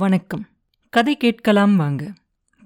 வணக்கம். கதை கேட்கலாம் வாங்க.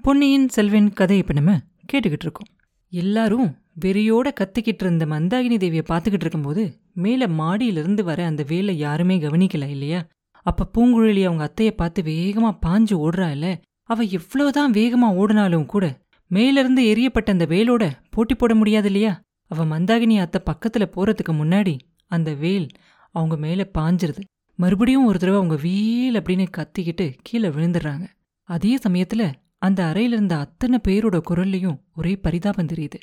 பொன்னியின் செல்வன் கதை இப்போ நம்ம கேட்டுக்கிட்டு இருக்கோம். எல்லாரும் வெறியோட கத்திக்கிட்டு இருந்த மந்தாகினி தேவியை பார்த்துக்கிட்டு இருக்கும்போது மேலே மாடியிலிருந்து வர அந்த வேலை யாருமே கவனிக்கல இல்லையா? அப்ப பூங்குழலி அவங்க அத்தையை பார்த்து வேகமா பாஞ்சு ஓடுறா இல்ல அவ எவ்வளவுதான் வேகமா ஓடினாலும் கூட மேலிருந்து எரியப்பட்ட அந்த வேலோட போட்டி போட முடியாது இல்லையா? அவ மந்தாகினி அத்தை பக்கத்துல போறதுக்கு முன்னாடி அந்த வேல் அவங்க மேல பாஞ்சிருது. மறுபடியும் ஒரு தடவை அவங்க வீல் அப்படின்னு கத்திக்கிட்டு கீழே விழுந்துடுறாங்க. அதே சமயத்துல அந்த அறையில இருந்த அத்தனை பேரோட குரல்லையும் ஒரே பரிதாபம் தெரியுது.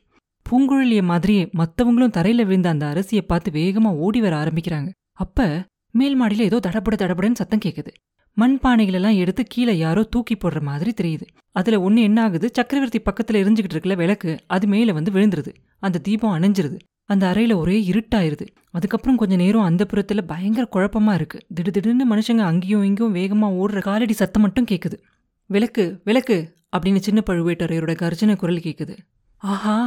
பூங்குழலிய மாதிரியே மத்தவங்களும் தரையில விழுந்த அந்த அரசியை பார்த்து வேகமா ஓடி வர ஆரம்பிக்கிறாங்க. அப்ப மேல் மாடியில் ஏதோ தடபட தடபடன்னு சத்தம் கேக்குது. மண் பானைகளெல்லாம் எடுத்து கீழே யாரோ தூக்கி போடுற மாதிரி தெரியுது. அதுல ஒண்ணு என்ன ஆகுது? சக்கரவர்த்தி பக்கத்துல எரிஞ்சுக்கிட்டு இருக்கல விளக்கு அது மேல வந்து விழுந்துருது. அந்த தீபம் அணைஞ்சிருது. அந்த அறையில் ஒரே இருட்டாயிருது. அதுக்கப்புறம் கொஞ்ச நேரம் அந்த புறத்தில் பயங்கர குழப்பமாக இருக்குது திடுதிடுன்னு மனுஷங்க அங்கேயும் இங்கேயும் வேகமாக ஓடுற காலடி சத்தம் மட்டும் கேட்குது விளக்கு விளக்கு அப்படின்னு சின்ன பழுவேட்டரையரோட கர்ஜன குரல் கேட்குது ஆஹா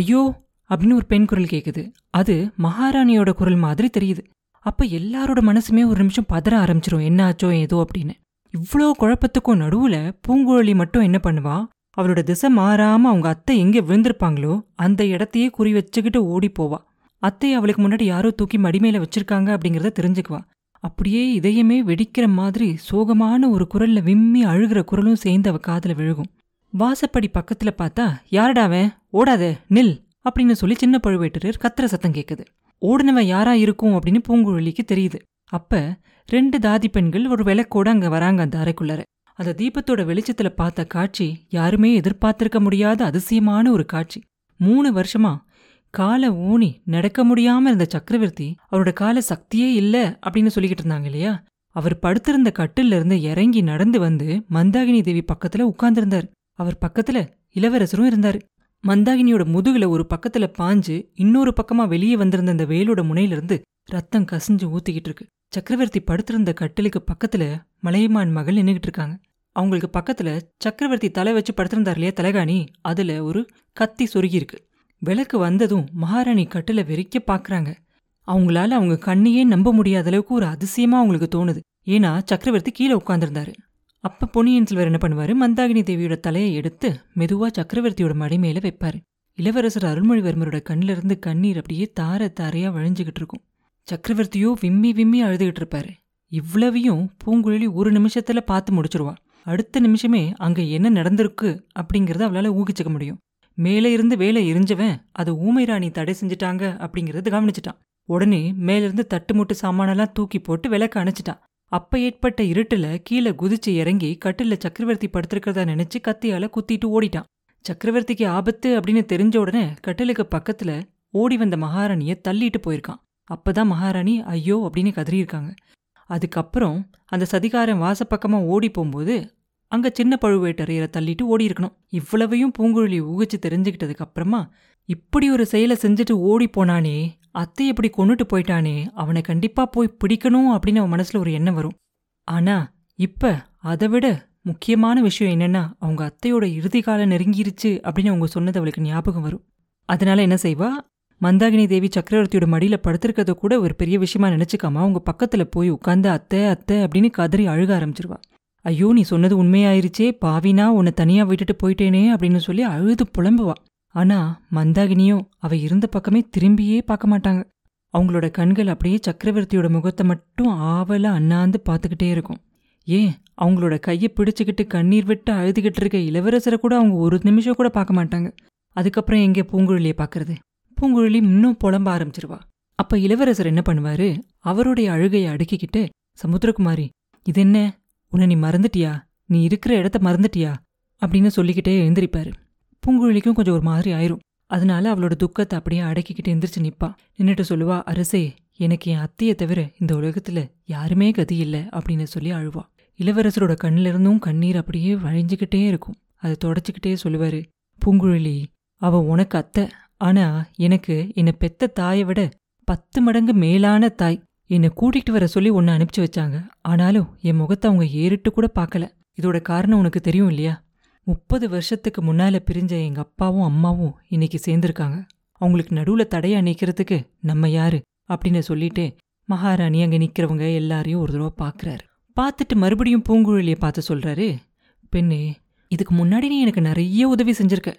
ஐயோ அப்படின்னு ஒரு பெண் குரல் கேட்குது அது மகாராணியோட குரல் மாதிரி தெரியுது. அப்போ எல்லாரோட மனசுமே ஒரு நிமிஷம் பதற ஆரம்பிச்சிரும். என்ன ஆச்சோ ஏதோ அப்படின்னு. இவ்வளோ குழப்பத்துக்கும் நடுவில் பூங்குழலி மட்டும் என்ன பண்ணுவா? அவளோட திசை மாறாம அவங்க அத்தை எங்க விழுந்திருப்பாங்களோ அந்த இடத்தையே குறி வச்சுக்கிட்டு ஓடி போவா. அத்தை அவளுக்கு முன்னாடி யாரோ தூக்கி மடிமேல வச்சிருக்காங்க அப்படிங்கறத தெரிஞ்சுக்குவா. அப்படியே இதயமே வெடிக்கிற மாதிரி சோகமான ஒரு குரல்ல விம்மி அழுகிற குரலும் சேர்ந்து அவ காதுல விழுகும். வாசப்படி பக்கத்துல பார்த்தா யாரடாவன் ஓடாத நில் அப்படின்னு சொல்லி சின்ன பழுவேட்டரர் கத்திர சத்தம் கேக்குது. ஓடுனவன் யாரா இருக்கும்? அப்படின்னு பூங்குழலிக்கு தெரியுது. அப்ப ரெண்டு தாதி பெண்கள் ஒரு விளக்கோட அங்க வராங்க அந்த அறைக்குள்ளார. அந்த தீபத்தோட வெளிச்சத்துல பார்த்த காட்சி யாருமே எதிர்பார்த்திருக்க முடியாத அதிசயமான ஒரு காட்சி. மூணு வருஷமா காலை ஊனி நடக்க முடியாம இருந்த சக்கரவர்த்தி அவரோட கால சக்தியே இல்ல அப்படின்னு சொல்லிக்கிட்டு இருந்தாங்க இல்லையா? அவர் படுத்திருந்த கட்டில இருந்து இறங்கி நடந்து வந்து மந்தாகினி தேவி பக்கத்துல உட்கார்ந்திருந்தார். அவர் பக்கத்துல இளவரசரும் இருந்தாரு. மந்தாகினியோட முதுகுல ஒரு பக்கத்துல பாஞ்சு இன்னொரு பக்கமா வெளியே வந்திருந்த அந்த வேலோட முனையிலிருந்து ரத்தம் கசிஞ்சு ஊத்திக்கிட்டு இருக்கு. சக்கரவர்த்தி படுத்திருந்த கட்டிலுக்கு பக்கத்துல மலையமான் மகள் நின்னுகிட்டு இருக்காங்க. அவங்களுக்கு பக்கத்துல சக்கரவர்த்தி தலை வச்சு படுத்திருந்தார் இல்லையா தலைகாணி? அதுல ஒரு கத்தி சொருகி இருக்கு. விளக்கு வந்ததும் மகாராணி கட்டில் வெறிக்க பாக்குறாங்க. அவங்களால அவங்க கண்ணையே நம்ப முடியாத அளவுக்கு ஒரு அதிசயமா அவங்களுக்கு தோணுது. ஏன்னா சக்கரவர்த்தி கீழே உட்காந்துருந்தாரு அப்ப பொன்னியின் செல்வர் என்ன பண்ணுவாரு? மந்தாகினி தேவியோட தலையை எடுத்து மெதுவா சக்கரவர்த்தியோட மடி மேல வைப்பாரு. இளவரசர் அருள்மொழிவர்மரோட கண்ணிலிருந்து கண்ணீர் அப்படியே தார தாரையா வழிஞ்சுகிட்டு இருக்கும். சக்கரவர்த்தியோ விம்மி விம்மி அழுதுகிட்டு இருப்பாரு. இவ்வளவையும் பூங்குழலி ஒரு நிமிஷத்துல பார்த்து முடிச்சிருவா. அடுத்த நிமிஷமே அங்க என்ன நடந்திருக்கு அப்படிங்கறத அவளால ஊகிச்சுக்க முடியும். மேலே இருந்து வேலை எரிஞ்சவன் அதை ஊமை ராணி தடை செஞ்சுட்டாங்க அப்படிங்கறத கவனிச்சிட்டான். உடனே மேலிருந்து தட்டு மூட்டு சாமானெல்லாம் தூக்கி போட்டு விளக்க அணைச்சிட்டான். அப்ப ஏற்பட்ட இருட்டுல கீழே குதிச்சு இறங்கி கட்டில சக்கரவர்த்தி படுத்திருக்கிறதா நினைச்சு கத்தியால குத்திட்டு ஓடிட்டான். சக்கரவர்த்திக்கு ஆபத்து அப்படின்னு தெரிஞ்ச உடனே கட்டிலுக்கு பக்கத்துல ஓடி வந்த மகாராணிய தள்ளிட்டு போயிருக்கான். அப்பதான் மகாராணி ஐயோ அப்படின்னு கதறியிருக்காங்க. அதுக்கப்புறம் அந்த சதிகாரன் வாசப்பக்கமாக ஓடி போகும்போது அங்கே சின்ன பழுவேட்டரையரை தள்ளிட்டு ஓடி இருக்கணும் இவ்வளவையும் பூங்குழலி ஊகிச்சு தெரிஞ்சுக்கிட்டதுக்கு அப்புறமா இப்படி ஒரு செயலை செஞ்சுட்டு ஓடி போனானே அத்தை எப்படி கொண்டுட்டு போயிட்டானே அவனை கண்டிப்பாக போய் பிடிக்கணும் அப்படின்னு அவன் மனசில் ஒரு எண்ணம் வரும். ஆனால் இப்போ அதை விட முக்கியமான விஷயம் என்னென்னா அவங்க அத்தையோட இறுதி காலம் நெருங்கிருச்சு அப்படின்னு அவங்க சொன்னது அவளுக்கு ஞாபகம் வரும். அதனால என்ன செய்வா? மந்தாகினி தேவி சக்கரவர்த்தியோட மடியில படுத்திருக்கிறத கூட ஒரு பெரிய விஷயமா நினைச்சுக்காம அவங்க பக்கத்துல போய் உட்காந்து அத்தை அத்தை அப்படின்னு கதறி அழுக ஆரம்பிச்சிருவா. ஐயோ நீ சொன்னது உண்மையாயிருச்சே பாவினா உன்னை தனியா விட்டுட்டு போயிட்டேனே அப்படின்னு சொல்லி அழுது புலம்புவா. ஆனா மந்தாகினியும் அவ இருந்த பக்கமே திரும்பியே பார்க்க மாட்டாங்க. அவங்களோட கண்கள் அப்படியே சக்கரவர்த்தியோட முகத்தை மட்டும் ஆவலா அண்ணாந்து பார்த்துக்கிட்டே இருக்கும். ஏன்? அவங்களோட கையை பிடிச்சுக்கிட்டு கண்ணீர் விட்டு அழுதுகிட்டு இருக்க இளவரசரை கூட அவங்க ஒரு நிமிஷம் கூட பார்க்க மாட்டாங்க. அதுக்கப்புறம் எங்கே பூங்குழலியை பார்க்கறது? பூங்குழலி இன்னும் புலம்ப ஆரம்பிச்சிருவா. அப்ப இளவரசர் என்ன பண்ணுவாரு? அவருடைய அழுகையை அடுக்கிக்கிட்டு சமுத்திரகுமாரி இது என்ன உன்னை நீ மறந்துட்டியா? நீ இருக்கிற இடத்த மறந்துட்டியா? அப்படின்னு சொல்லிக்கிட்டே எழுந்திருப்பாரு. பூங்குழலிக்கும் கொஞ்சம் ஒரு மாதிரி ஆயிரும். அதனால அவளோட துக்கத்தை அப்படியே அடக்கிக்கிட்டு எந்திரிச்சு நிப்பா. நின்னுட்டு சொல்லுவா அரசே எனக்கு என் அத்தையை தவிர இந்த உலகத்துல யாருமே கதி இல்லை அப்படின்னு சொல்லி அழுவா. இளவரசரோட கண்ணிலிருந்தும் கண்ணீர் அப்படியே வழிஞ்சுக்கிட்டே இருக்கும். அதை தொடச்சிக்கிட்டே சொல்லுவாரு பூங்குழலி அவ உனக்கு அத்தை. ஆனா எனக்கு என்னை பெத்த தாயை விட பத்து மடங்கு மேலான தாய் என்னை கூட்டிகிட்டு வர சொல்லி உன்னை அனுப்பிச்சு வச்சாங்க. ஆனாலும் என் முகத்தை அவங்க ஏறிட்டு கூட பார்க்கல. இதோட காரணம் உனக்கு தெரியும் இல்லையா? முப்பது வருஷத்துக்கு முன்னால பிரிஞ்ச எங்க அப்பாவும் அம்மாவும் இன்னைக்கு சேர்ந்திருக்காங்க. அவங்களுக்கு நடுவுல தடைய நிற்கிறதுக்கு நம்ம யாரு அப்படின்னு சொல்லிட்டு மகாராணி அங்க நிக்கிறவங்க எல்லாரையும் ஒரு தடவை பாக்குறாரு. பார்த்துட்டு மறுபடியும் பூங்குழலியை பார்த்து சொல்றாரு பெண்ணே இதுக்கு முன்னாடி நீ எனக்கு நிறைய உதவி செஞ்சிருக்க.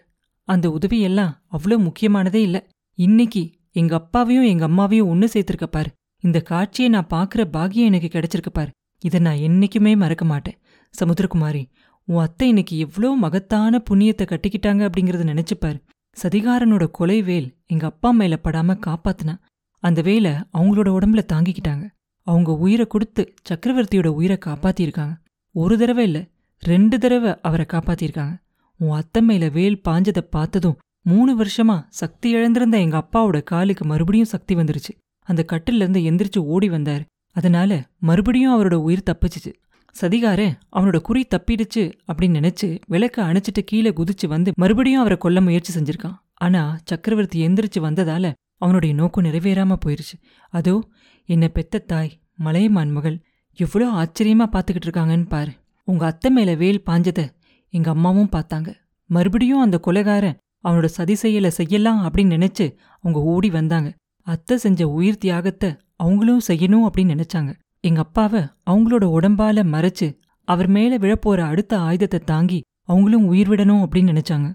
அந்த உதவியெல்லாம் அவ்வளோ முக்கியமானதே இல்லை. இன்னைக்கு எங்க அப்பாவையும் எங்க அம்மாவையும் ஒன்று சேர்த்திருக்க பாரு. இந்த காட்சியை நான் பார்க்குற பாகியம் எனக்கு கிடைச்சிருக்கு பாரு. இதை நான் என்னைக்குமே மறக்க மாட்டேன். சமுத்திரகுமாரி உன் அத்தை இன்னைக்கு எவ்வளோ மகத்தான புண்ணியத்தை கட்டிக்கிட்டாங்க அப்படிங்கறத நினைச்சுப்பாரு சதிகாரனோட கொலை வேல் எங்க அப்பா மேல படாம காப்பாத்தினா அந்த வேலை அவங்களோட உடம்புல தாங்கிக்கிட்டாங்க. அவங்க உயிரை கொடுத்து சக்கரவர்த்தியோட உயிரை காப்பாத்திருக்காங்க. ஒரு தடவை இல்ல ரெண்டு தடவை அவரை காப்பாத்திருக்காங்க. உன் அத்தை மேல வேல் பாஞ்சதை பார்த்ததும் மூணு வருஷமா சக்தி இழந்திருந்த எங்க அப்பாவோட காலுக்கு மறுபடியும் சக்தி வந்துருச்சு. அந்த கட்டிலிருந்து எந்திரிச்சு ஓடி வந்தாரு. அதனால மறுபடியும் அவரோட உயிர் தப்பிச்சிச்சு. சதிகாரன் அவனோட குறி தப்பிடுச்சு அப்படின்னு நினைச்சு விளக்க அணைச்சிட்டு கீழே குதிச்சு வந்து மறுபடியும் அவரை கொல்ல முயற்சி செஞ்சிருக்கான். ஆனா சக்கரவர்த்தி எந்திரிச்சு வந்ததால அவனுடைய நோக்கம் நிறைவேறாம போயிருச்சு. அதோ என்ன பெத்த தாய் மலையமான் மகள் எவ்வளோ ஆச்சரியமா பார்த்துக்கிட்டு இருக்காங்கன்னு பாரு. உங்க அத்தை மேல வேல் பாஞ்சத எங்க அம்மாவும் பார்த்தாங்க. மறுபடியும் அந்த கொலைகாரன் அவனோட சதி செயலை செய்யலாம் அப்படின்னு நினைச்சு அவங்க ஓடி வந்தாங்க. அத்தை செஞ்ச உயிர் தியாகத்தை அவங்களும் செய்யணும் அப்படின்னு நினைச்சாங்க. எங்க அப்பாவை அவங்களோட உடம்பால மறைச்சு அவர் மேல விழப்போற அடுத்த ஆயுதத்தை தாங்கி அவங்களும் உயிர் விடணும் அப்படின்னு நினைச்சாங்க.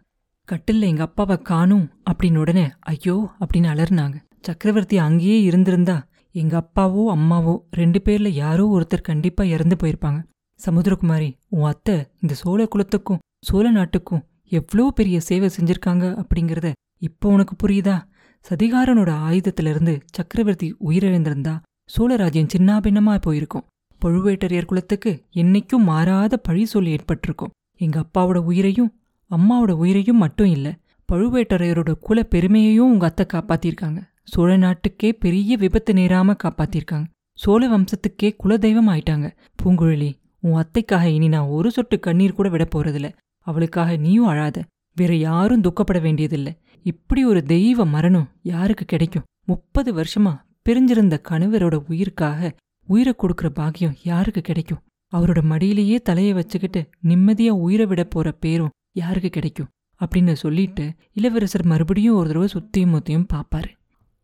கட்டில்ல எங்க அப்பாவை காணும் அப்படின்னு உடனே ஐயோ அப்படின்னு அலர்னாங்க சக்கரவர்த்தி அங்கேயே இருந்திருந்தா எங்க அப்பாவோ அம்மாவோ ரெண்டு பேர்ல யாரோ ஒருத்தர் கண்டிப்பா இறந்து போயிருப்பாங்க. சமுத்திரகுமாரி உன் அத்தை இந்த சோழ குலத்துக்கும் சோழ நாட்டுக்கும் எவ்வளோ பெரிய சேவை செஞ்சிருக்காங்க அப்படிங்கறத இப்போ உனக்கு புரியுதா? சதிகாரனோட ஆயுதத்திலிருந்து சக்கரவர்த்தி உயிரிழந்திருந்தா சோழராஜ்யம் சின்னாபின்னமா போயிருக்கும். பழுவேட்டரையர் குலத்துக்கு என்னைக்கும் மாறாத பழி சொல்லி ஏற்பட்டிருக்கும். எங்க அப்பாவோட உயிரையும் அம்மாவோட உயிரையும் மட்டும் இல்ல பழுவேட்டரையரோட குல பெருமையையும் உங்க அத்தை காப்பாத்திருக்காங்க. சோழ நாட்டுக்கே பெரிய விபத்து நேராம காப்பாத்திருக்காங்க. சோழ வம்சத்துக்கே குலதெய்வம் ஆயிட்டாங்க. பூங்குழலி உன் அத்தைக்காக இனி நான் ஒரு சொட்டு கண்ணீர் கூட விட போறதில்ல. அவளுக்காக நீயும் அழாத. வேற யாரும் துக்கப்பட வேண்டியதில்ல. இப்படி ஒரு தெய்வ மரணம் யாருக்கு கிடைக்கும்? முப்பது வருஷமா பிரிஞ்சிருந்த கணவரோட உயிருக்காக உயிரை கொடுக்கற பாக்கியம் யாருக்கு கிடைக்கும்? அவரோட மடியிலேயே தலைய வச்சுக்கிட்டு நிம்மதியா உயிரை விட போற பேரும் யாருக்கு கிடைக்கும்? அப்படின்னு சொல்லிட்டு இளவரசர் மறுபடியும் ஒரு தடவை சுத்தியும் முத்தியும் பாப்பாரு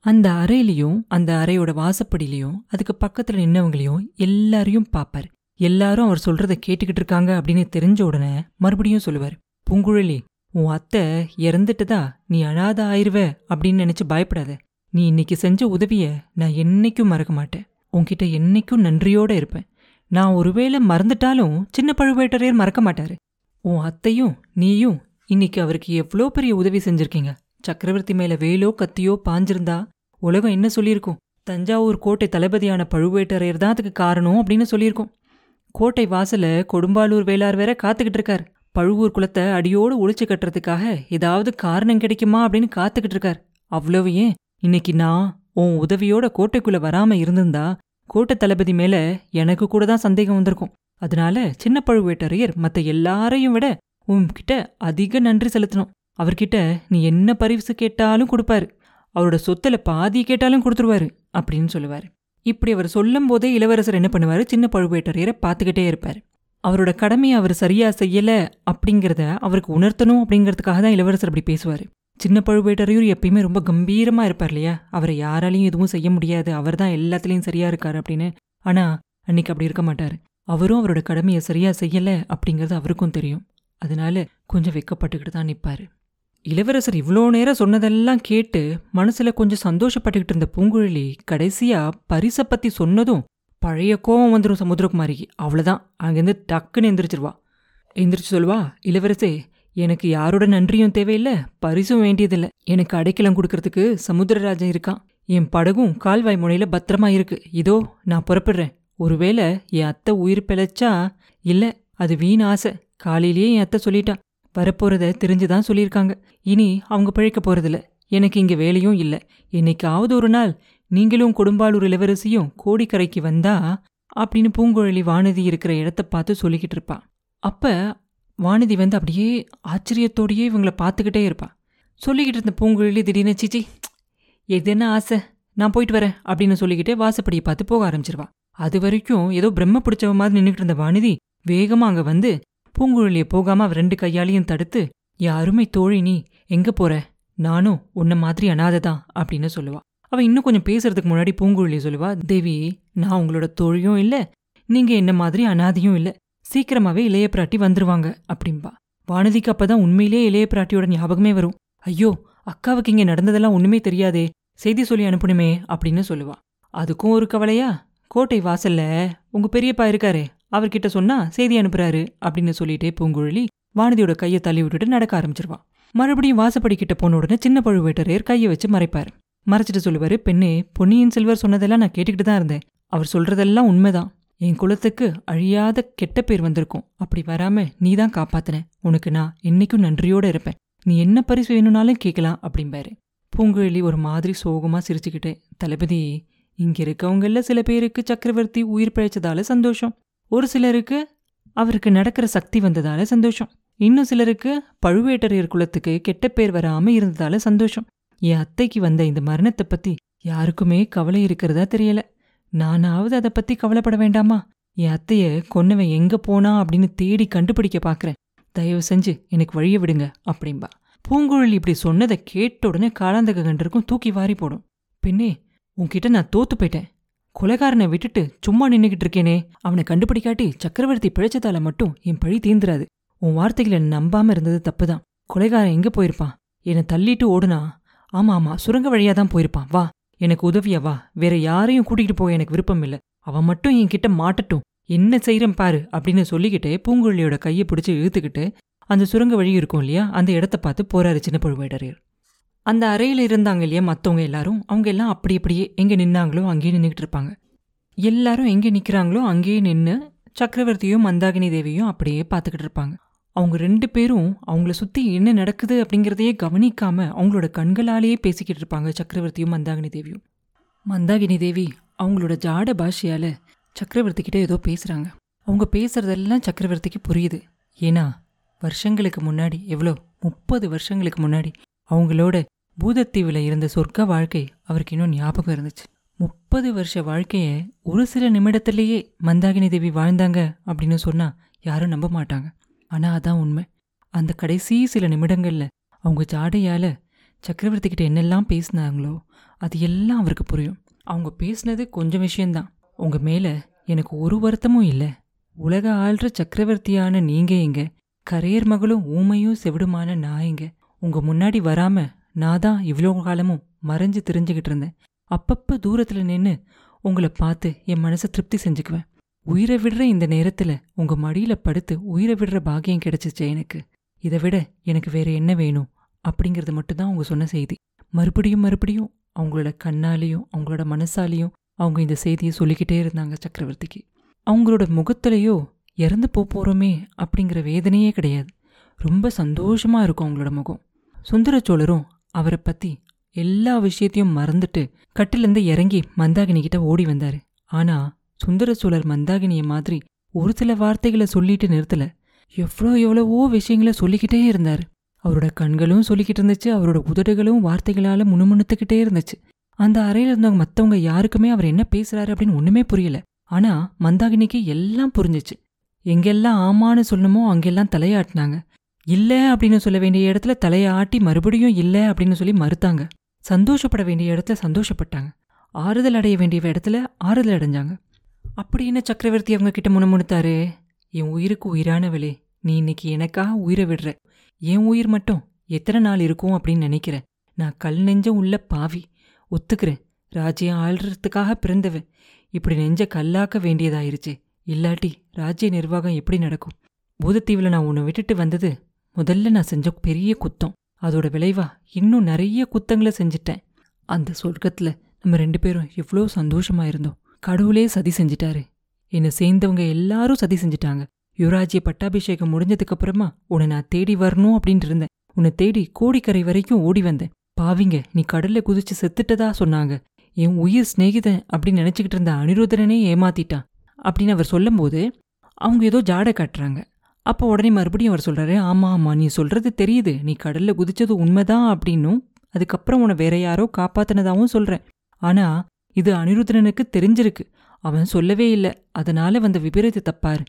அந்த அறையிலையும் அந்த அறையோட வாசப்படியிலையும் அதுக்கு பக்கத்துல நின்னவங்களையும் எல்லாரையும் பாப்பாரு எல்லாரும் அவர் சொல்றதை கேட்டுக்கிட்டு இருக்காங்க அப்படின்னு தெரிஞ்ச உடனே மறுபடியும் சொல்லுவார் பூங்குழலி உன் அத்தை இறந்துட்டதா? நீ அழாத ஆயிருவ அப்படின்னு நினைச்சு பயப்படாத. நீ இன்னைக்கு செஞ்ச உதவிய நான் என்னைக்கும் மறக்க மாட்டேன். உன்கிட்ட என்னைக்கும் நன்றியோட இருப்பேன். நான் ஒருவேளை மறந்துட்டாலும் சின்ன பழுவேட்டரையர் மறக்க மாட்டாரு. உன் அத்தையும் நீயும் இன்னைக்கு அவருக்கு எவ்வளோ பெரிய உதவி செஞ்சிருக்கீங்க? சக்கரவர்த்தி மேல வேலோ கத்தியோ பாஞ்சிருந்தா உலகம் என்ன சொல்லியிருக்கும்? தஞ்சாவூர் கோட்டை தளபதியான பழுவேட்டரையர் தான் அதுக்கு காரணம் அப்படின்னு சொல்லியிருக்கோம். கோட்டை வாசல கொடும்பாலூர் வேளார் வேற காத்துக்கிட்டு இருக்கார். பழுவூர் குலத்தை அடியோடு ஒழிச்சு கட்டுறதுக்காக ஏதாவது காரணம் கிடைக்குமா அப்படின்னு காத்துக்கிட்டு இருக்கார். அவ்வளவு ஏன்? இன்னைக்கு நான் உன் உதவியோட கோட்டைக்குள்ள வராம இருந்திருந்தா கோட்டை தளபதி மேல எனக்கு கூட தான் சந்தேகம் வந்திருக்கும். அதனால சின்ன பழுவேட்டரையர் மத்த எல்லாரையும் விட உன்கிட்ட அதிக நன்றி செலுத்தணும். அவர்கிட்ட நீ என்ன பரிசு கேட்டாலும் கொடுப்பாரு. அவரோட சொத்துல பாதி கேட்டாலும் கொடுத்துருவாரு அப்படின்னு சொல்லுவாரு. இப்படி அவர் சொல்லும் போதே இளவரசர் என்ன பண்ணுவார்? சின்ன பழுவேட்டரையரை பார்த்துக்கிட்டே இருப்பார். அவரோட கடமையை அவர் சரியா செய்யலை அப்படிங்கிறத அவருக்கு உணர்த்தணும் அப்படிங்கிறதுக்காக தான் இளவரசர் அப்படி பேசுவார். சின்ன பழுவேட்டரையூர் எப்பயுமே ரொம்ப கம்பீரமாக இருப்பார் இல்லையா? அவரை யாராலையும் எதுவும் செய்ய முடியாது. அவர் தான் எல்லாத்துலேயும் சரியாக இருக்கார் அப்படின்னு. ஆனால் அன்னைக்கு அப்படி இருக்க மாட்டார். அவரும் அவரோட கடமையை சரியாக செய்யலை அப்படிங்கிறது அவருக்கும் தெரியும். அதனால கொஞ்சம் வெக்கப்பட்டுக்கிட்டு தான் நிற்பார் இளவரசர் இவ்வளோ நேரம் சொன்னதெல்லாம் கேட்டு மனசுல கொஞ்சம் சந்தோஷப்பட்டுக்கிட்டு இருந்த பூங்குழலி கடைசியா பரிசை பத்தி சொன்னதும் பழைய கோவம் வந்துடும் சமுத்திரகுமாரிக்கு அவ்வளவுதான். அங்கேருந்து டக்குன்னு எந்திரிச்சிருவா. எந்திரிச்சு சொல்வா இளவரசே எனக்கு யாரோட நன்றியும் தேவையில்லை பரிசும் வேண்டியதில்லை. எனக்கு அடைக்கலம் கொடுக்கறதுக்கு சமுத்திரராஜன் இருக்கான். என் படகும் கால்வாய் முனையில பத்திரமா இருக்கு. இதோ நான் புறப்படுறேன். ஒருவேளை என் அத்தை உயிர் பிழைச்சா இல்லை அது வீண் ஆசை. காலையிலேயே என் அத்தை வரப்போகிறத வரப்போறத தெரிஞ்சுதான் சொல்லியிருக்காங்க. இனி அவங்க பிழைக்க போறதில்ல. எனக்கு இங்க வேலையும் இல்ல. என்னைக்காவது ஒரு நாள் நீங்களும் கொடும்பாலூர் இளவரசியும் கோடிக்கரைக்கு வந்தா அப்படின்னு பூங்குழலி வானதி இருக்கிற இடத்த பார்த்து சொல்லிக்கிட்டு இருப்பா. அப்ப வானதி வந்து அப்படியே ஆச்சரியத்தோடையே இவங்களை பார்த்துக்கிட்டே இருப்பா. சொல்லிக்கிட்டு இருந்த பூங்குழலி திடீர்னு சிச்சி எது என்ன ஆசை? நான் போயிட்டு வரேன் அப்படின்னு சொல்லிக்கிட்டே வாசப்படியை பார்த்து போக ஆரம்பிச்சிருவா. அது வரைக்கும் ஏதோ பிரம்ம பிடிச்சவ மாதிரி நின்றுட்டு இருந்த வானதி வேகமாக அங்கே வந்து பூங்குழலியை போகாம அவ ரெண்டு கையாலையும் தடுத்து என் அருமை தோழி நீ எங்க போற? நானும் உன்ன மாதிரி அனாதைதான் அப்படின்னு சொல்லுவா. அவ இன்னும் கொஞ்சம் பேசுறதுக்கு முன்னாடி பூங்குழலி சொல்லுவா தேவி நான் உங்களோட தோழியும் இல்ல நீங்க என்ன மாதிரி அனாதையும் இல்ல சீக்கிரமாவே இளைய பிராட்டி வந்துருவாங்க அப்படிம்பா. வானதிக்கு அப்பதான் உண்மையிலேயே இளைய பிராட்டியோட ஞாபகமே வரும். ஐயோ அக்காவுக்கு இங்க நடந்ததெல்லாம் ஒண்ணுமே தெரியாதே செய்தி சொல்லி அனுப்பணுமே அப்படின்னு சொல்லுவா. அதுக்கும் ஒரு கவலையா? கோட்டை வாசல்ல உங்க பெரியப்பா இருக்காரே அவர்கிட்ட சொன்னா செய்தி அனுப்புறாரு அப்படின்னு சொல்லிட்டே பூங்குழலி வானதியோட கையை தள்ளி விட்டுட்டு நடக்க ஆரம்பிச்சிருவா. மறுபடியும் வாசப்படி கிட்ட போன உடனே சின்ன பழுவேட்டரையர் கையை வச்சு மறைப்பாரு. மறைச்சிட்டு சொல்லுவாரு பெண்ணே பொன்னியின் செல்வர் சொன்னதெல்லாம் நான் கேட்டுக்கிட்டு தான் இருந்தேன். அவர் சொல்றதெல்லாம் உண்மைதான். என் குலத்துக்கு அழியாத கெட்ட பேர் வந்திருக்கும். அப்படி வராம நீ தான் காப்பாத்தின. உனக்கு நான் என்னைக்கும் நன்றியோட இருப்பேன். நீ என்ன பரிசு வேணும்னாலும் கேட்கலாம் அப்படிம்பாரு. பூங்குழலி ஒரு மாதிரி சோகமா சிரிச்சுக்கிட்டே தளபதி இங்க இருக்கவங்கள சில பேருக்கு சக்கரவர்த்தி உயிர் பிழைச்சதால சந்தோஷம். ஒரு சிலருக்கு அவருக்கு நடக்கிற சக்தி வந்ததால சந்தோஷம். இன்னும் சிலருக்கு பழுவேட்டரையர் குலத்துக்கு கெட்ட பேர் வராம இருந்ததால சந்தோஷம். என் அத்தைக்கு வந்த இந்த மரணத்தை பத்தி யாருக்குமே கவலை இருக்கிறதா தெரியல. நானாவது அதை பத்தி கவலைப்பட வேண்டாமா? என் அத்தைய கொன்னவன் எங்க போனா அப்படின்னு தேடி கண்டுபிடிக்க பாக்குறேன். தயவு செஞ்சு எனக்கு வழிய விடுங்க அப்படிம்பா. பூங்குழலி இப்படி சொன்னதை கேட்ட உடனே காலாந்தக கண்டருக்கும் தூக்கி வாரி போடும். பின்னே உன்கிட்ட நான் தோத்து போயிட்டேன். கொலைகாரனை விட்டுட்டு சும்மா நின்னுகிட்டு இருக்கேனே. அவனை கண்டுபிடிக்காட்டி சக்கரவர்த்தி பிழைச்சதால மட்டும் என் பழி தீந்துராது உன் வார்த்தைகளை நம்பாம இருந்தது தப்புதான். கொலைகாரன் எங்க போயிருப்பான்? என்னை தள்ளிட்டு ஓடுனா? ஆமா ஆமா சுரங்க வழியா தான் போயிருப்பான். வா எனக்கு உதவியா வா. வேற யாரையும் கூட்டிகிட்டு போக எனக்கு விருப்பம் இல்ல. அவன் மட்டும் என்கிட்ட மாட்டட்டும். என்ன செய்யறேன் பாரு அப்படின்னு சொல்லிக்கிட்டே பூங்குழலியோட கையை பிடிச்சு இழுத்துக்கிட்டு அந்த சுரங்க வழி இருக்கும் இல்லையா அந்த இடத்த பார்த்து போறாரு சின்ன பழுவேட்டரையர். அந்த அறையில் இருந்தாங்க இல்லையா மற்றவங்க எல்லாரும்? அவங்க எல்லாம் அப்படி அப்படியே எங்கே நின்னாங்களோ அங்கேயே நின்றுக்கிட்டு இருப்பாங்க. எல்லாரும் எங்கே நிற்கிறாங்களோ அங்கேயே நின்று சக்கரவர்த்தியும் மந்தாகினி தேவியும் அப்படியே பார்த்துக்கிட்டு இருப்பாங்க. அவங்க ரெண்டு பேரும் அவங்கள சுற்றி என்ன நடக்குது அப்படிங்கிறதையே கவனிக்காம அவங்களோட கண்களாலேயே பேசிக்கிட்டு இருப்பாங்க சக்கரவர்த்தியும் மந்தாகினி தேவியும். மந்தாகினி தேவி அவங்களோட ஜாட பாஷையால் சக்கரவர்த்தி கிட்ட ஏதோ பேசுகிறாங்க அவங்க பேசுறதெல்லாம் சக்கரவர்த்திக்கு புரியுது. ஏன்னா வருஷங்களுக்கு முன்னாடி எவ்வளோ முப்பது வருஷங்களுக்கு முன்னாடி அவங்களோட பூதத்தீவில் இருந்த சொர்க்க வாழ்க்கை அவருக்கு இன்னும் ஞாபகம் இருந்துச்சு. முப்பது வருஷ வாழ்க்கையை ஒரு சில நிமிடத்திலேயே மந்தாகினி தேவி வாழ்ந்தாங்க அப்படின்னு சொன்னால் யாரும் நம்ப மாட்டாங்க. ஆனால் அதான் உண்மை. அந்த கடைசி சில நிமிடங்களில் அவங்க ஜாடையால சக்கரவர்த்தி கிட்ட என்னெல்லாம் பேசினாங்களோ அது எல்லாம் அவருக்கு புரியும். அவங்க பேசினது கொஞ்சம் விஷயம்தான். உங்கள் மேலே எனக்கு ஒரு வருத்தமும் இல்லை. உலக ஆள்ற சக்கரவர்த்தியான நீங்க எங்க கரையர் மகளும் ஊமையும் செவிடுமான நான் எங்க உங்க முன்னாடி வராம நான் தான் இவ்வளோ காலமும் மறைஞ்சு தெரிஞ்சுக்கிட்டு இருந்தேன். அப்பப்போ தூரத்துல நின்னு உங்களை பார்த்து என் மனசை திருப்தி செஞ்சுக்குவேன். உயிரை விடுற இந்த நேரத்துல உங்க மடியில படுத்து உயிரை விடுற பாக்கியம் கிடைச்சிச்சே எனக்கு. இதை விட எனக்கு வேற என்ன வேணும் அப்படிங்கிறது மட்டும்தான் அவங்க சொன்ன செய்தி. மறுபடியும் மறுபடியும் அவங்களோட கண்ணாலேயும் அவங்களோட மனசாலேயும் அவங்க இந்த செய்தியை சொல்லிக்கிட்டே இருந்தாங்க சக்கரவர்த்திக்கு. அவங்களோட முகத்திலேயோ இறந்து போகிறோமே போறோமே அப்படிங்கிற வேதனையே கிடையாது. ரொம்ப சந்தோஷமா இருக்கும் அவங்களோட முகம். சுந்தர சோழரும் அவரை பத்தி எல்லா விஷயத்தையும் மறந்துட்டு கட்டிலிருந்து இறங்கி மந்தாகினி கிட்ட ஓடி வந்தாரு. ஆனா சுந்தர சோழர் மந்தாகினிய மாதிரி ஒரு சில வார்த்தைகளை சொல்லிட்டு நிறுத்தல. எவ்வளோ எவ்வளவோ விஷயங்களை சொல்லிக்கிட்டே இருந்தாரு. அவரோட கண்களும் சொல்லிக்கிட்டு இருந்துச்சு அவரோட உதடுகளும் வார்த்தைகளால முணுமுணுத்துக்கிட்டே இருந்துச்சு. அந்த அறையில இருந்தவங்க மத்தவங்க யாருக்குமே அவர் என்ன பேசுறாரு அப்படின்னு ஒண்ணுமே புரியல. ஆனா மந்தாகினிக்கு எல்லாம் புரிஞ்சுச்சு. எங்கெல்லாம் ஆமான்னு சொல்லணுமோ அங்கெல்லாம் தலையாட்டினாங்க. இல்லை அப்படின்னு சொல்ல வேண்டிய இடத்துல தலையை ஆட்டி மறுபடியும் இல்லை அப்படின்னு சொல்லி மறுத்தாங்க. சந்தோஷப்பட வேண்டிய இடத்துல சந்தோஷப்பட்டாங்க. ஆறுதல் அடைய வேண்டிய இடத்துல ஆறுதல் அடைஞ்சாங்க. அப்படி என்ன சக்கரவர்த்தி அவங்க கிட்ட முணுமுணுத்தாரு? என் உயிருக்கு உயிரானவளே நீ இன்னைக்கு எனக்காக உயிரை விடுற? என் உயிர் மட்டும் எத்தனை நாள் இருக்கும் அப்படின்னு நினைக்கிறேன் நான் கல் நெஞ்சம் உள்ள பாவி ஒத்துக்கிறேன். ராஜ்யம் ஆள்றதுக்காக பிறந்தவன் இப்படி நெஞ்ச கல்லாக்க வேண்டியதாயிருச்சு. இல்லாட்டி ராஜ்ய நிர்வாகம் எப்படி நடக்கும்? பூதத்தீவில் நான் உன்னை விட்டுட்டு வந்தது முதல்ல நான் செஞ்ச பெரிய குத்தம். அதோட விளைவா இன்னும் நிறைய குத்தங்களை செஞ்சிட்டேன். அந்த சொர்க்கத்துல நம்ம ரெண்டு பேரும் எவ்வளோ சந்தோஷமா இருந்தோம். கடவுளே சதி செஞ்சிட்டாரு. என்னை சேர்ந்தவங்க எல்லாரும் சதி செஞ்சிட்டாங்க. யுவராஜ்ய பட்டாபிஷேகம் முடிஞ்சதுக்கு அப்புறமா உன்னை நான் தேடி வரணும் அப்படின்ட்டு இருந்தேன். உன்னை தேடி கோடிக்கரை வரைக்கும் ஓடி வந்தேன். பாவிங்க நீ கடல்ல குதிச்சு செத்துட்டதா சொன்னாங்க. என் உயிர் சிநேகிதன் அப்படின்னு நினைச்சுக்கிட்டு இருந்த அனிருதரனே ஏமாத்திட்டான். அப்படின்னு அவர் சொல்லும்போது அவங்க ஏதோ ஜாட காட்டுறாங்க. அப்போ உடனே மறுபடியும் அவர் சொல்கிறாரு ஆமா ஆமா நீ சொல்றது தெரியுது. நீ கடல்ல குதிச்சது உண்மைதான் அப்படின்னும். அதுக்கப்புறம் உன்னை வேற யாரோ காப்பாத்தினதாகவும் சொல்றேன். ஆனா இது அனிருத்தனனுக்கு தெரிஞ்சிருக்கு. அவன் சொல்லவே இல்லை. அதனால வந்த விபரீத தப்பாரு.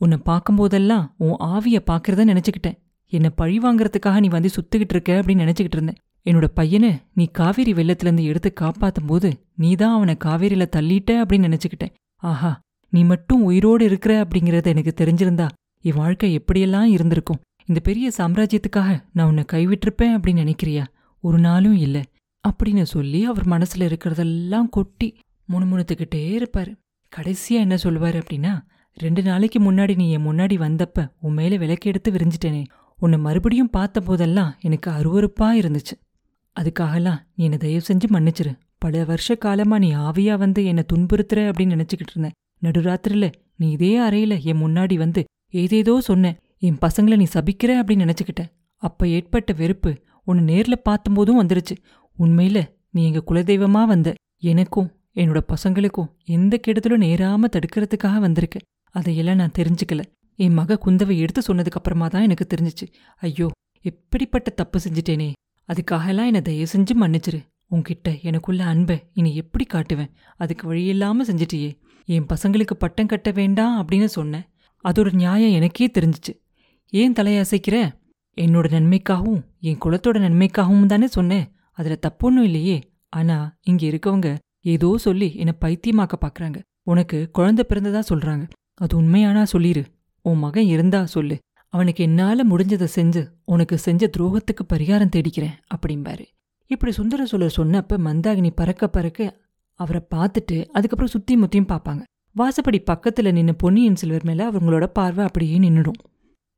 உன்னை பார்க்கும்போதெல்லாம் உன் ஆவிய பார்க்கறத நினச்சிக்கிட்டேன். என்னை பழி வாங்குறதுக்காக நீ வந்து சுத்துக்கிட்டு இருக்க அப்படின்னு நினைச்சுக்கிட்டு இருந்தேன். என்னோட பையனை நீ காவேரி வெள்ளத்திலேருந்து எடுத்து காப்பாத்தும் போது நீ தான் அவனை காவேரியில தள்ளிட்ட அப்படின்னு நினைச்சுக்கிட்டேன். ஆஹா நீ மட்டும் உயிரோடு இருக்கிற அப்படிங்கறது எனக்கு தெரிஞ்சிருந்தா என் வாழ்க்கை எப்படியெல்லாம் இருந்திருக்கும்? இந்த பெரிய சாம்ராஜ்யத்துக்காக நான் உன்னை கைவிட்டிருப்பேன் அப்படின்னு நினைக்கிறியா? ஒரு நாளும் இல்ல. அப்படின்னு சொல்லி அவர் மனசுல இருக்கிறதெல்லாம் கொட்டி முணுமுணுத்துக்கிட்டே இருப்பாரு. கடைசியா என்ன சொல்லுவாரு அப்படின்னா ரெண்டு நாளைக்கு முன்னாடி நீ என் முன்னாடி வந்தப்ப உன் மேல விளக்கெடுத்து விரிஞ்சிட்டேனே. உன்னை மறுபடியும் பார்த்த போதெல்லாம் எனக்கு அருவருப்பா இருந்துச்சு. அதுக்காகலாம் நீ என்னை தயவு செஞ்சு மன்னிச்சிரு. பல வருஷ காலமா நீ ஆவியா வந்து என்னை துன்புறுத்துற அப்படின்னு நினைச்சுக்கிட்டு இருந்தேன். நடுராத்திரில நீ இதே அறையில என் முன்னாடி வந்து ஏதேதோ சொன்ன என் பசங்களை நீ சபிக்கிற அப்படின்னு நினச்சிக்கிட்டேன். அப்ப ஏற்பட்ட வெறுப்பு உன்னை நேர்ல பார்த்தம்போதும் வந்துருச்சு. உண்மையில நீ எங்க குலதெய்வமா வந்த. எனக்கும் என்னோட பசங்களுக்கும் எந்த கெடுதலும் நேராம தடுக்கிறதுக்காக வந்திருக்க. அதையெல்லாம் நான் தெரிஞ்சுக்கல. என் மக குந்தவை எடுத்து சொன்னதுக்கு அப்புறமா தான் எனக்கு தெரிஞ்சிச்சு. ஐயோ எப்படிப்பட்ட தப்பு செஞ்சிட்டேனே. அதுக்காகலாம் என்னை தயவு செஞ்சு மன்னிச்சிரு. உன்கிட்ட எனக்குள்ள அன்பை இனி எப்படி காட்டுவேன்? அதுக்கு வழியில்லாம செஞ்சிட்டியே. என் பசங்களுக்கு பட்டம் கட்ட வேண்டாம் அப்படின்னு சொன்னேன். அதோட நியாயம் எனக்கே தெரிஞ்சிச்சு. ஏன் தலையசைக்கிற என்னோட நன்மைக்காகவும் என் குலத்தோட நன்மைக்காகவும் தானே சொன்னேன். அதுல தப்பொன்னும் இல்லையே. ஆனா இங்க இருக்கவங்க ஏதோ சொல்லி என்னை பைத்தியமாக்க பாக்குறாங்க. உனக்கு குழந்தை பிறந்ததா சொல்றாங்க. அது உண்மையானா சொல்லிரு. உன் மகன் இருந்தா சொல்லு. அவனுக்கு என்னால முடிஞ்சதை செஞ்சு உனக்கு செஞ்ச துரோகத்துக்கு பரிகாரம் தேடிக்கிறேன் அப்படிம்பாரு. இப்படி சுந்தர சோழர் சொன்னப்ப மந்தாகினி பறக்க பறக்க அவரை பார்த்துட்டு அதுக்கப்புறம் சுத்தி முத்தியும் பார்ப்பாங்க. வாசப்படி பக்கத்தில் நின்று பொன்னியின் செல்வர் மேலே அவங்களோட பார்வை அப்படியே நின்றுடும்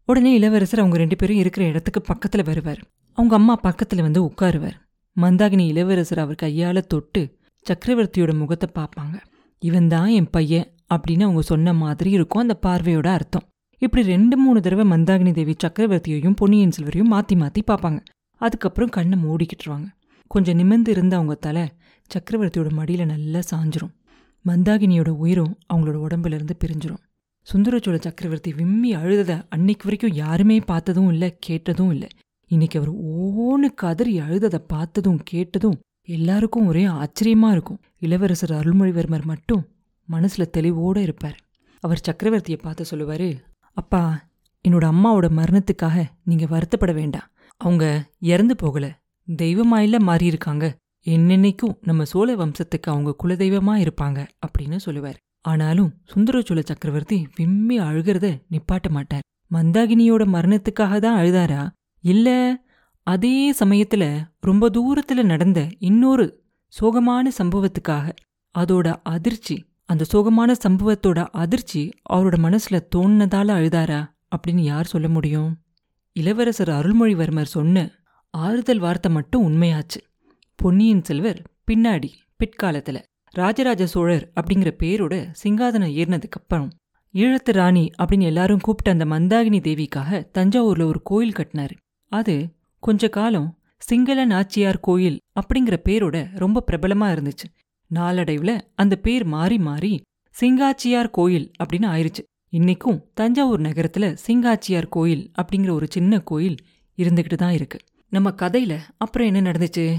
உடனே இளவரசர் அவங்க ரெண்டு பேரும் இருக்கிற இடத்துக்கு பக்கத்தில் வருவார். அவங்க அம்மா பக்கத்தில் வந்து உட்காருவார். மந்தாகினி இளவரசர் அவர் கையால் தொட்டு சக்கரவர்த்தியோட முகத்தை பார்ப்பாங்க. இவன் தான் என் பையன் அப்படின்னு அவங்க சொன்ன மாதிரி இருக்கும் அந்த பார்வையோட அர்த்தம். இப்படி ரெண்டு மூணு தடவை மந்தாகினி தேவி சக்கரவர்த்தியையும் பொன்னியின் செல்வரையும் மாற்றி மாற்றி பார்ப்பாங்க. அதுக்கப்புறம் கண்ணை மூடிக்கிட்டுருவாங்க. கொஞ்சம் நிமிர்ந்து இருந்த அவங்க தலை சக்கரவர்த்தியோட மடியில் நல்லா சாஞ்சிரும். மந்தாகினியோட உயிரும் அவங்களோட உடம்புல இருந்து சுந்தரச்சோழ சக்கரவர்த்தி விம்மி அழுதத அன்னைக்கு வரைக்கும் யாருமே பார்த்ததும் இல்லை கேட்டதும் இல்லை. இன்னைக்கு அவர் ஓன்னு கதறி அழுததை பார்த்ததும் கேட்டதும் எல்லாருக்கும் ஒரே ஆச்சரியமாக இருக்கும். இளவரசர் அருள்மொழிவர்மர் மட்டும் மனசில் தெளிவோட இருப்பார். அவர் சக்கரவர்த்தியை பார்த்து சொல்லுவார் அப்பா என்னோட அம்மாவோட மரணத்துக்காக நீங்கள் வருத்தப்பட வேண்டாம். அவங்க இறந்து போகலை. தெய்வமாயில மாறியிருக்காங்க. என்னென்னைக்கும் நம்ம சோழ வம்சத்துக்கு அவங்க குலதெய்வமா இருப்பாங்க அப்படின்னு சொல்லுவார். ஆனாலும் சுந்தரச்சோழ சக்கரவர்த்தி விம்மி அழுகிறத நிப்பாட்ட மாட்டார். மந்தாகினியோட மரணத்துக்காக தான் அழுதாரா? இல்ல அதே சமயத்துல ரொம்ப தூரத்துல நடந்த இன்னொரு சோகமான சம்பவத்துக்காக. அதோட அதிர்ச்சி அந்த சோகமான சம்பவத்தோட அதிர்ச்சி அவரோட மனசுல தோணுனதால அழுதாரா அப்படின்னு யார் சொல்ல முடியும்? இளவரசர் அருள்மொழிவர்மர் சொன்ன ஆறுதல் வார்த்தை மட்டும் உண்மையாச்சு. பொன்னியின் செல்வர் பின்னாடி பிற்காலத்துல ராஜராஜ சோழர் அப்படிங்கிற பேரோட சிங்காதனம் ஏறினதுக்கு அப்புறம் ஈழத்து ராணி அப்படின்னு எல்லாரும் கூப்பிட்ட அந்த மந்தாகினி தேவிக்காக தஞ்சாவூர்ல ஒரு கோயில் கட்டினார். அது கொஞ்ச காலம் சிங்கள நாச்சியார் கோயில் அப்படிங்கிற பேரோட ரொம்ப பிரபலமா இருந்துச்சு. நாளடைவுல அந்த பேர் மாறி மாறி சிங்காச்சியார் கோயில் அப்படின்னு ஆயிருச்சு. இன்னைக்கும் தஞ்சாவூர் நகரத்துல சிங்காச்சியார் கோயில் அப்படிங்கிற ஒரு சின்ன கோயில் இருந்துகிட்டு தான் இருக்கு. நம்ம கதையில அப்புறம் என்ன நடந்துச்சு?